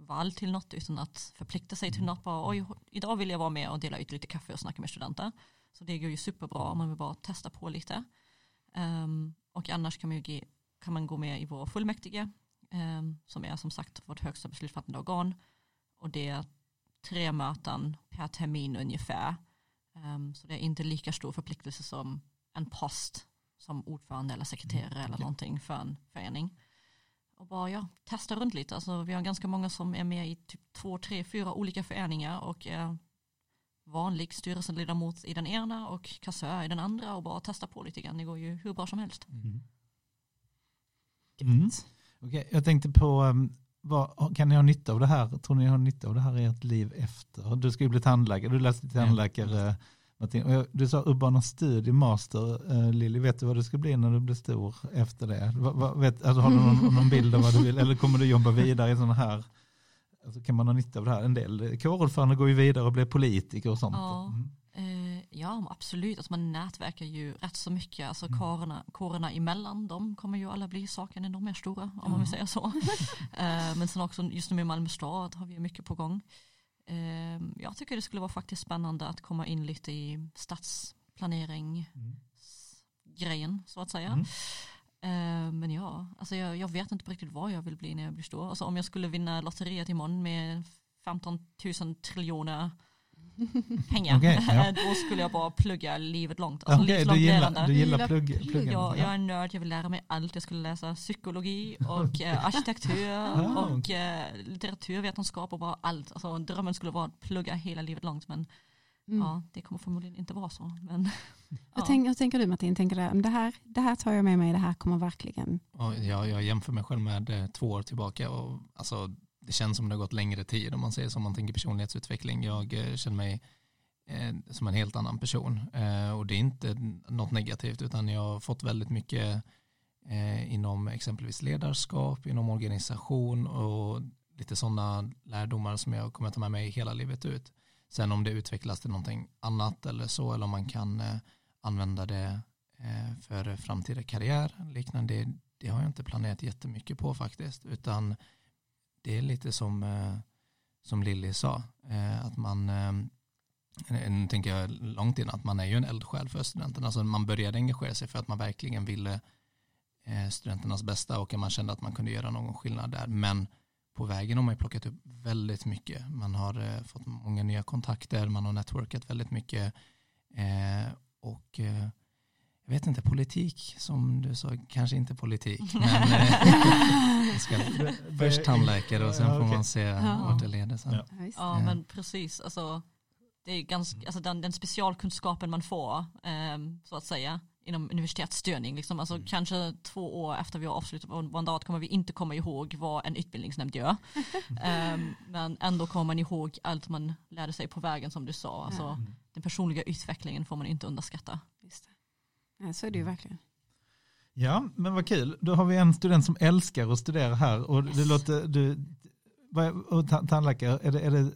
[SPEAKER 3] vall till något utan att förplikta sig till något. Bara, Oj, idag vill jag vara med och dela ut lite kaffe och snacka med studenter. Så det går ju superbra om man vill bara testa på lite. Um, och annars kan man, ju, kan man gå med i vår fullmäktige um, som är som sagt vårt högsta beslutsfattande organ. Och det är tre möten per termin ungefär. Um, så det är inte lika stor förpliktelse som en post som ordförande eller sekreterare mm, eller någonting för en förening och bara ja, testa runt lite. Alltså, vi har ganska många som är med i typ två, tre, fyra olika föreningar och är vanlig styrelseledamot i den ena och kassör i den andra och bara testa på lite grann. Det går ju hur bra som helst. Mm.
[SPEAKER 2] Mm. Okay, jag tänkte på, um, vad, kan ni ha nytta av det här? Tror ni har nytta av det här i ert liv efter? Du ska ju bli tandläkare, du läste till tandläkare. Du sa urbana studie master, eh, Lilly, vet du vad du ska bli när du blir stor efter det? Va, va, vet, alltså, har du någon, någon, bild av vad du vill eller kommer du jobba vidare i sådana här, alltså, kan man ha nytta av det här? En del kårordförande går ju vidare och blir politiker och sånt.
[SPEAKER 3] Ja, mm. eh, ja absolut, alltså, man nätverkar ju rätt så mycket, alltså mm. kårerna, kårerna emellan, de kommer ju alla bli saken ännu mer stora, om man vill säga så. eh, men sen också just nu med Malmö stad har vi mycket på gång. Ehm, jag tycker det skulle vara faktiskt spännande att komma in lite i stadsplanering mm. grejen så att säga. Mm. Ehm, men ja, alltså jag, jag, vet inte riktigt vad jag vill bli när jag blir stor. Alltså om jag skulle vinna lotteriet imorgon med 15 000 triljoner pengar. Okay, ja. Då skulle jag bara plugga livet långt. Alltså
[SPEAKER 2] okay, du gillar, du gillar plugg, pluggen?
[SPEAKER 3] Ja, jag är en nörd, jag vill lära mig allt. Jag skulle läsa psykologi och eh, arkitektur och eh, litteraturvetenskap och bara allt. Alltså, drömmen skulle vara att plugga hela livet långt men mm. ja, det kommer förmodligen inte vara så. Men,
[SPEAKER 4] ja. hur, tänk, hur tänker du Martin? Tänker du, det, här, det här tar jag med mig, det här kommer verkligen...
[SPEAKER 1] Ja, jag jämför mig själv med eh, två år tillbaka och alltså det känns som det har gått längre tid om man säger som man tänker personlighetsutveckling. Jag eh, känner mig eh, som en helt annan person eh, och det är inte något negativt utan jag har fått väldigt mycket inom exempelvis ledarskap, inom organisation och lite sådana lärdomar som jag kommer att ta med mig hela livet ut. Sen om det utvecklas till någonting annat eller så eller om man kan använda det för framtida karriär. Liknande, det har jag inte planerat jättemycket på faktiskt, utan det är lite som, eh, som Lilly sa, eh, att man eh, nu tänker jag långt innan att man är ju en eldsjäl för studenterna. Alltså man började engagera sig för att man verkligen ville eh, studenternas bästa och man kände att man kunde göra någon skillnad där. Men på vägen har man ju plockat upp väldigt mycket. Man har eh, fått många nya kontakter, man har networkat väldigt mycket. Eh, och eh, jag vet inte, politik som du sa, kanske inte politik. Men eh, ska, först tandläkare och sen får man se
[SPEAKER 4] Ja.
[SPEAKER 1] vart det leder sen.
[SPEAKER 2] Ja.
[SPEAKER 4] Ja,
[SPEAKER 3] men precis, alltså, det är ganska, alltså den, den specialkunskapen man får ehm, så att säga inom universitetsstyrning. Liksom. Alltså, Kanske två år efter vi har avslutat vår mandat kommer vi inte komma ihåg vad en utbildningsnämnd gör. Ehm, men ändå kommer man ihåg allt man lärde sig på vägen som du sa. Alltså,
[SPEAKER 4] Ja.
[SPEAKER 3] Den personliga utvecklingen får man inte underskatta.
[SPEAKER 4] Ja, så är det ju verkligen.
[SPEAKER 2] Ja, men vad kul. Då har vi en student som älskar att studera här. Och det låter, du, och ta- tandläkare, är det, är det,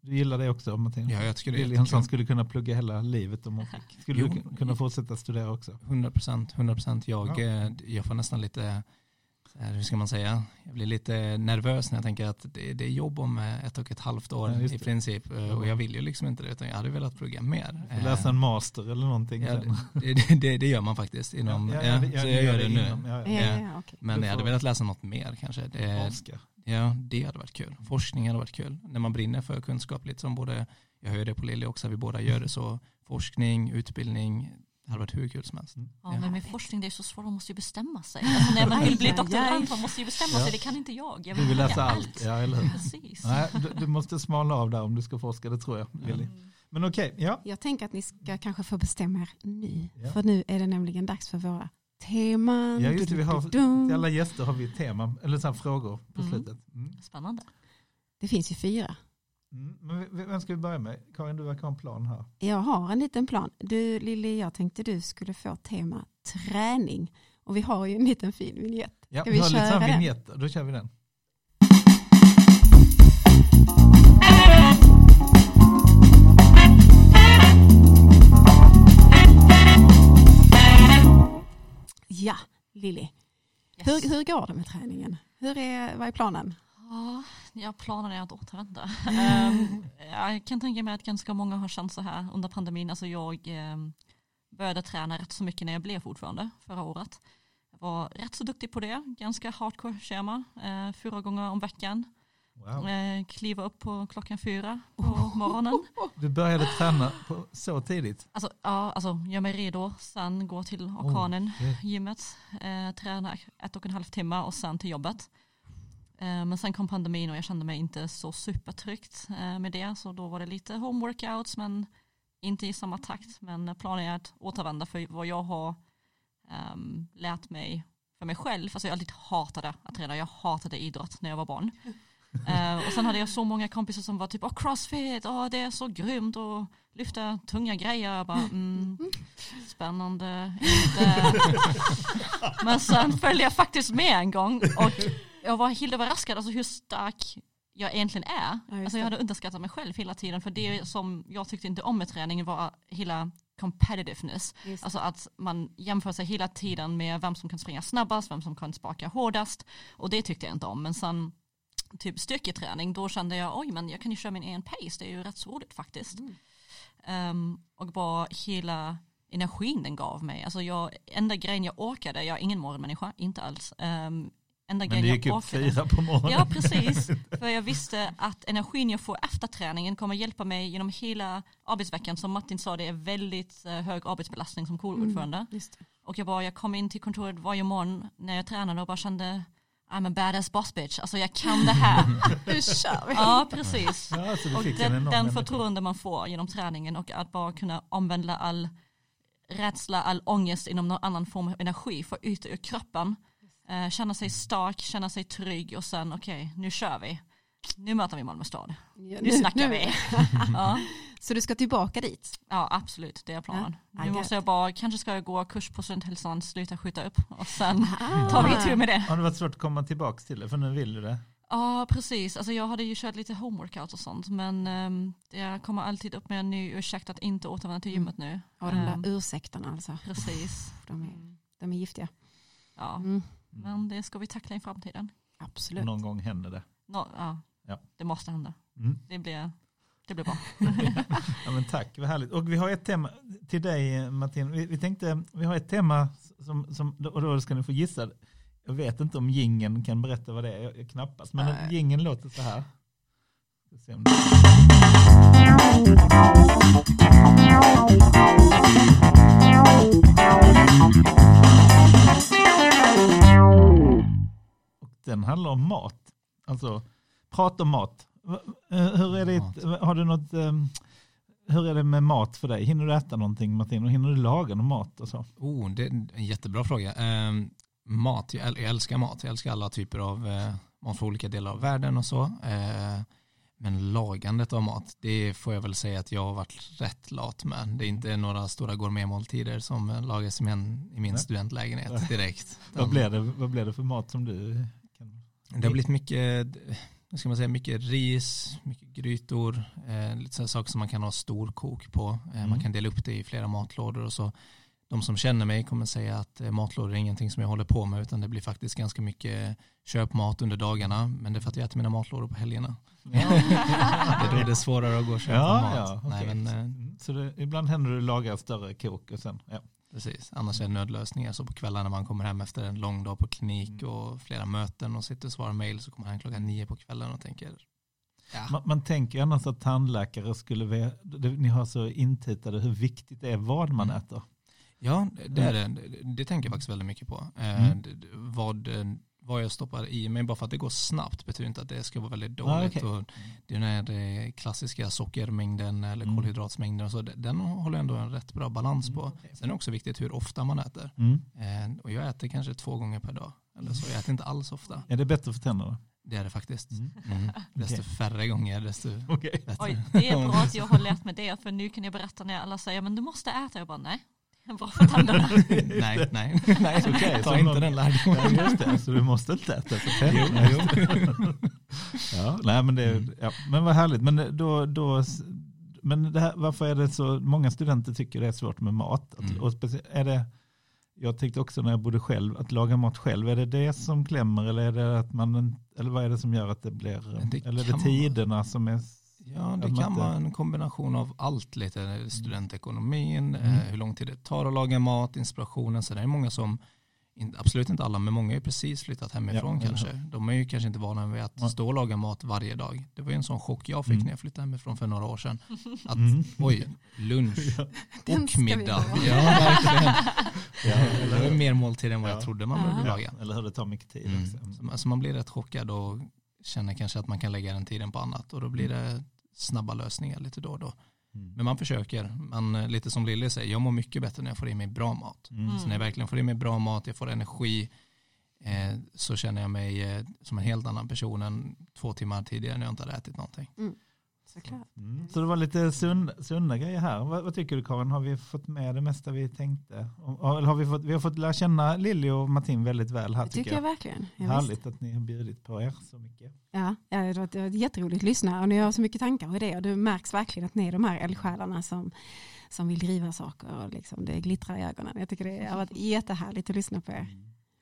[SPEAKER 2] du gillar det också Martin?
[SPEAKER 1] Ja, jag tycker det är
[SPEAKER 2] Lilly Hansson skulle kunna plugga hela livet om hon fick. Skulle
[SPEAKER 1] Jo.
[SPEAKER 2] du kunna fortsätta studera också?
[SPEAKER 1] 100 procent, 100 procent. Jag,
[SPEAKER 2] Ja.
[SPEAKER 1] eh, jag får nästan lite, hur ska man säga, jag blir lite nervös när jag tänker att det, det är jobb om eh, ett och ett halvt år
[SPEAKER 2] Ja,
[SPEAKER 1] i princip. Eh, Och jag vill ju liksom inte det, utan jag hade velat plugga mer.
[SPEAKER 2] Läsa en master eller någonting
[SPEAKER 1] Ja,
[SPEAKER 2] sen?
[SPEAKER 1] det, det, det, gör man faktiskt inom, ja, så jag gör det nu.
[SPEAKER 2] inom- ja,
[SPEAKER 4] Ja,
[SPEAKER 2] ja.
[SPEAKER 4] ja, ja, okej.
[SPEAKER 1] Men jag hade velat läsa något mer kanske. Det,
[SPEAKER 2] Forska.
[SPEAKER 1] ja, det hade varit kul. Forskning hade varit kul. När man brinner för kunskap, lite som både, jag hör det på Lilly också, vi båda gör det så. Forskning, utbildning, det hade varit hur kul som helst.
[SPEAKER 3] Ja,
[SPEAKER 1] Ja.
[SPEAKER 3] men med forskning det är så svårt, man måste ju bestämma sig. Alltså, när man vill bli doktorand man måste ju bestämma
[SPEAKER 2] Ja.
[SPEAKER 3] sig, det kan inte jag. Jag
[SPEAKER 2] Du vill läsa
[SPEAKER 3] plugga
[SPEAKER 2] allt, ja eller?
[SPEAKER 3] Precis.
[SPEAKER 2] Nej, du, du måste smalna av där om du ska forska, det tror jag. Lilly. Men okej, ja.
[SPEAKER 4] Jag tänker att ni ska kanske få bestämma er nu.
[SPEAKER 2] Ja.
[SPEAKER 4] För nu är det nämligen dags för våra teman.
[SPEAKER 2] Ja, just det, vi har, till alla gäster har vi ett tema, eller så här frågor på
[SPEAKER 3] Mm.
[SPEAKER 2] slutet. Mm.
[SPEAKER 3] Spännande.
[SPEAKER 4] Det finns ju fyra.
[SPEAKER 2] Mm. Men vem ska vi börja med? Karin, du verkar ha en plan här.
[SPEAKER 4] Jag har en liten plan. Du Lilly, jag tänkte du skulle få tema träning. Och vi har ju en liten fin vignett.
[SPEAKER 2] Ja, vi
[SPEAKER 4] vi
[SPEAKER 2] har lite
[SPEAKER 4] köra
[SPEAKER 2] här
[SPEAKER 4] den?
[SPEAKER 2] vignett, då kör vi den.
[SPEAKER 4] Ja, Lilly.
[SPEAKER 3] Yes.
[SPEAKER 4] Hur, hur går det med träningen? Hur är, vad är planen?
[SPEAKER 3] Ja, jag planen är att återvända. Ehm, jag kan tänka mig att ganska många har känt så här under pandemin. Alltså jag ehm, började träna rätt så mycket när jag blev fortfarande förra året. Jag var rätt så duktig på det, ganska hardcore schema, eh, fyra gånger om veckan.
[SPEAKER 2] Wow.
[SPEAKER 3] Eh, kliva upp på klockan fyra på morgonen.
[SPEAKER 2] Du började träna på, så tidigt?
[SPEAKER 3] Alltså, ja, alltså gör mig redo, sen gå till orkanen,
[SPEAKER 2] shit.
[SPEAKER 3] gymmet, eh, träna ett och en halv timme och sen till jobbet. Eh, men sen kom pandemin och jag kände mig inte så supertryggt eh, med det. Så då var det lite home workouts men inte i samma takt. Men planen är att återvända för vad jag har ehm, lärt mig för mig själv. Alltså jag alltid hatade att träna. Jag hatade idrott när jag var barn. Eh, och sen hade jag så många kompisar som var typ, åh crossfit, åh, det är så grymt och lyfta tunga grejer. Jag bara, mm, spännande, inte. Men sen följde jag faktiskt med en gång och jag var helt överraskad alltså hur stark jag egentligen är.
[SPEAKER 4] Ja,
[SPEAKER 3] alltså jag hade underskattat mig själv hela tiden för det som jag tyckte inte om med träningen var hela competitiveness. Alltså att man jämför sig hela tiden med vem som kan springa snabbast, vem som kan spaka hårdast. Och det tyckte jag inte om. Men sen typ styrketräning, då kände jag oj men jag kan ju köra min egen pace, det är ju rätt roligt faktiskt. Ehm, och bara hela energin den gav mig. Alltså jag, enda grejen jag orkade, jag är ingen morgonmänniska, inte alls. Um, enda
[SPEAKER 2] Men det gick
[SPEAKER 3] jag
[SPEAKER 2] upp fyra på morgonen.
[SPEAKER 3] Ja, precis. För jag visste att energin jag får efter träningen kommer hjälpa mig genom hela arbetsveckan. Som Martin sa, det är väldigt eh, hög arbetsbelastning som kårordförande.
[SPEAKER 4] Just det.
[SPEAKER 3] Och jag, bara, jag kom in till kontoret varje morgon när jag tränade och bara kände I'm a badass boss bitch. Alltså jag kan det här.
[SPEAKER 4] Nu kör vi.
[SPEAKER 3] ja, precis.
[SPEAKER 2] Ja, så du
[SPEAKER 3] Och den, den förtroende man får genom träningen och att bara kunna använda all rädsla, all ångest inom någon annan form av energi, ut det ur kroppen, eh, känna sig stark, känna sig trygg och sen okej, nu kör vi. Nu möter vi Malmö stad.
[SPEAKER 4] Ja,
[SPEAKER 3] Nu snackar vi. ja,
[SPEAKER 4] Så du ska tillbaka dit?
[SPEAKER 3] ja, absolut, det är planen.
[SPEAKER 4] Ja,
[SPEAKER 3] Nu måste jag bara, kanske ska jag gå kurs på Studenthälsan, sluta skjuta upp och sen
[SPEAKER 4] Ah.
[SPEAKER 3] tar vi tur med det.
[SPEAKER 2] Har det varit svårt att komma tillbaka till det? För nu vill du det.
[SPEAKER 3] Ja, precis. Alltså jag hade ju kört lite homeworkout och sånt, men um, jag kommer alltid upp med en ny ursäkt att inte återvända till
[SPEAKER 4] Mm.
[SPEAKER 3] gymmet nu.
[SPEAKER 4] Och de där ursäkterna alltså.
[SPEAKER 3] Precis.
[SPEAKER 4] De är, de är giftiga.
[SPEAKER 3] Ja,
[SPEAKER 4] Mm.
[SPEAKER 3] Men det ska vi tackla i framtiden.
[SPEAKER 4] Absolut.
[SPEAKER 2] Någon gång händer det.
[SPEAKER 3] Nå, ja,
[SPEAKER 2] Ja.
[SPEAKER 3] Det måste hända.
[SPEAKER 2] Mm.
[SPEAKER 3] Det blir, det blir bra.
[SPEAKER 2] Ja, men tack, vad härligt. Och vi har ett tema till dig Martin. Vi, vi tänkte, vi har ett tema som, som, och då ska ni få gissa. Jag vet inte om gingen kan berätta vad det är, jag, jag knappast. Men gingen låter så här. Ska den handlar om mat. Alltså, prata om mat. Eh, Hur är det,
[SPEAKER 1] Mat.
[SPEAKER 2] har du något, ehm, hur är det med mat för dig? Hinner du äta någonting Martin? Och hinner du laga någon mat och så?
[SPEAKER 1] Oh, det är en jättebra fråga. Ehm, mat, jag, äl- jag älskar mat. Jag älskar alla typer av eh, mat från olika delar av världen och så. Eh, men lagandet av mat, det får jag väl säga att jag har varit rätt lat med. Det är inte några stora gourmetmåltider som lagas i min, i min studentlägenhet direkt.
[SPEAKER 2] Vad blev, det, vad blev det för mat som du.
[SPEAKER 1] Det har blivit mycket, ska man säga, mycket ris, mycket grytor, eh, lite sådana saker som man kan ha storkok på. Eh,
[SPEAKER 2] Mm.
[SPEAKER 1] Man kan dela upp det i flera matlådor och så. De som känner mig kommer säga att eh, matlådor är ingenting som jag håller på med utan det blir faktiskt ganska mycket köpmat under dagarna. Men det är för att jag äter mina matlådor på helgerna. Det är då det är svårare att gå och köpa
[SPEAKER 2] Ja,
[SPEAKER 1] mat.
[SPEAKER 2] ja,
[SPEAKER 1] Nej,
[SPEAKER 2] okej.
[SPEAKER 1] men, eh,
[SPEAKER 2] Mm, Så det, ibland händer det att laga större kok och sen, ja.
[SPEAKER 1] Precis, annars är det nödlösningar. Så på kvällarna när man kommer hem efter en lång dag på klinik
[SPEAKER 2] Mm.
[SPEAKER 1] och flera möten och sitter och svarar mejl så kommer han klockan nio på kvällen och tänker ja,
[SPEAKER 2] Man, man tänker ju annars att tandläkare skulle, ni har så intitade hur viktigt det är vad man
[SPEAKER 1] Mm.
[SPEAKER 2] äter.
[SPEAKER 1] Ja, det, är det. det. Det tänker jag faktiskt väldigt mycket på. Eh,
[SPEAKER 2] Mm.
[SPEAKER 1] vad, eh, vad jag stoppar i mig, bara för att det går snabbt betyder inte att det ska vara väldigt
[SPEAKER 2] Ah,
[SPEAKER 1] dåligt.
[SPEAKER 2] okej.
[SPEAKER 1] och det är den här eh, klassiska sockermängden eller
[SPEAKER 2] Mm.
[SPEAKER 1] kolhydratsmängden, och så, den håller ändå en rätt bra balans på.
[SPEAKER 2] Mm, okej.
[SPEAKER 1] Sen är det också viktigt hur ofta man äter.
[SPEAKER 2] Mm.
[SPEAKER 1] Eh, och jag äter kanske två gånger per dag. Eller så, jag äter inte alls ofta.
[SPEAKER 2] Är det bättre för tänderna?
[SPEAKER 1] Det är det faktiskt.
[SPEAKER 2] Mm.
[SPEAKER 1] Mm. Desto
[SPEAKER 2] Okej.
[SPEAKER 1] färre gånger, desto
[SPEAKER 2] Okej.
[SPEAKER 1] bättre.
[SPEAKER 3] Oj, det är bra att jag har lärt mig det, för nu kan jag berätta när alla säger men du måste äta. Jag bara nej, bra för tänderna.
[SPEAKER 1] nej, nej, nej.
[SPEAKER 2] Okej,
[SPEAKER 1] ta
[SPEAKER 2] så
[SPEAKER 1] inte
[SPEAKER 2] någon-
[SPEAKER 1] den lärdomen.
[SPEAKER 2] Ja, just det, så du måste inte äta för tänderna. ja, nej, men, det,
[SPEAKER 1] Mm.
[SPEAKER 2] ja, men vad härligt. Men, då, då, men det här, varför är det så, många studenter tycker det är svårt med mat. Att,
[SPEAKER 1] Mm.
[SPEAKER 2] och är det, jag tyckte också när jag bodde själv, att laga mat själv, är det det som klämmer eller är det att man, eller vad är det som gör att det blir,
[SPEAKER 1] det
[SPEAKER 2] eller är det tiderna som är
[SPEAKER 1] Ja, det kan
[SPEAKER 2] inte-
[SPEAKER 1] vara en kombination av allt lite. Studentekonomin,
[SPEAKER 2] Mm.
[SPEAKER 1] eh, hur lång tid det tar att laga mat, inspirationen. Så det är många som, absolut inte alla, men många har ju precis flyttat hemifrån
[SPEAKER 2] Ja,
[SPEAKER 1] kanske. De är ju kanske inte vana vid att stå och laga mat varje dag. Det var ju en sån chock jag fick
[SPEAKER 2] Mm.
[SPEAKER 1] när jag flyttade hemifrån för några år sedan. Att
[SPEAKER 2] Mm.
[SPEAKER 1] oj, lunch och middag. Ja, verkligen.
[SPEAKER 2] Ja,
[SPEAKER 1] Det var mer måltid än vad
[SPEAKER 2] Ja.
[SPEAKER 1] jag trodde man behövde
[SPEAKER 2] Ja,
[SPEAKER 1] laga.
[SPEAKER 2] eller hur det tar mycket tid
[SPEAKER 1] Mm. Så man- Så man blir rätt chockad och känner kanske att man kan lägga den tiden på annat. Och då blir det snabba lösningar lite då och då.
[SPEAKER 2] Mm.
[SPEAKER 1] Men man försöker. Man, eh, lite som Lille säger, jag mår mycket bättre när jag får i mig bra mat.
[SPEAKER 2] Mm.
[SPEAKER 1] Så när jag verkligen får i mig bra mat, jag får energi, eh, så känner jag mig eh, som en helt annan person än två timmar tidigare när jag inte hade ätit någonting.
[SPEAKER 4] Såklart.
[SPEAKER 2] Mm. Så det var lite sund, sunda grejer här. Vad, vad tycker du Karin? Har vi fått med det mesta vi tänkte? Och- har vi, fått, vi har fått lära känna Lilly och Martin väldigt väl här
[SPEAKER 4] Det
[SPEAKER 2] tycker
[SPEAKER 4] jag
[SPEAKER 2] jag.
[SPEAKER 4] verkligen. Ja, visst.
[SPEAKER 2] Härligt att ni har bjudit på er så mycket.
[SPEAKER 4] Ja, ja, det var, det var jätteroligt att lyssna och ni har så mycket tankar och idéer. Det märks verkligen att ni är de här eldsjälarna som, som vill driva saker och liksom det glittrar i ögonen. Jag tycker det har varit jättehärligt att lyssna på er.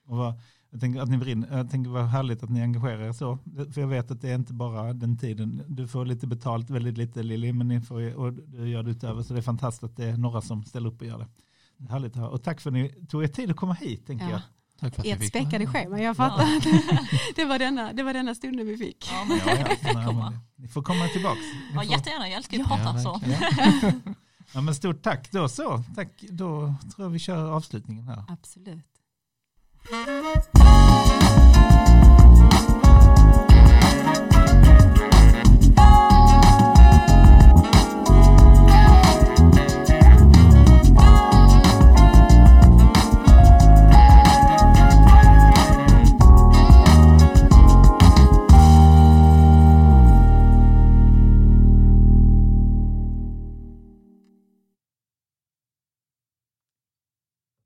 [SPEAKER 2] Och vad, jag tänker att ni brinner, jag tänker vad härligt att ni engagerar er så. För jag vet att det är inte bara den tiden. Du får lite betalt, väldigt lite Lilly, men ni får, och du gör det utöver. Så det är fantastiskt att det är några som ställer upp och gör det. det är härligt att höra. Och tack för att ni tog er tid att komma hit, tänker
[SPEAKER 4] Ja.
[SPEAKER 2] jag.
[SPEAKER 1] Tack för att
[SPEAKER 4] Ert späckade
[SPEAKER 1] här.
[SPEAKER 4] schema, jag fattar. det, var denna, det var denna stunden vi fick.
[SPEAKER 3] Ja, men
[SPEAKER 2] Ja, ja. Nej,
[SPEAKER 3] komma.
[SPEAKER 2] men Ni får komma tillbaka. Ni
[SPEAKER 3] Ja,
[SPEAKER 2] får-
[SPEAKER 3] jättegärna, jag älskar att
[SPEAKER 1] Ja,
[SPEAKER 3] prata så.
[SPEAKER 2] Ja, men stort tack då så. Tack. Då tror jag vi kör avslutningen här.
[SPEAKER 4] Absolut. Thank you.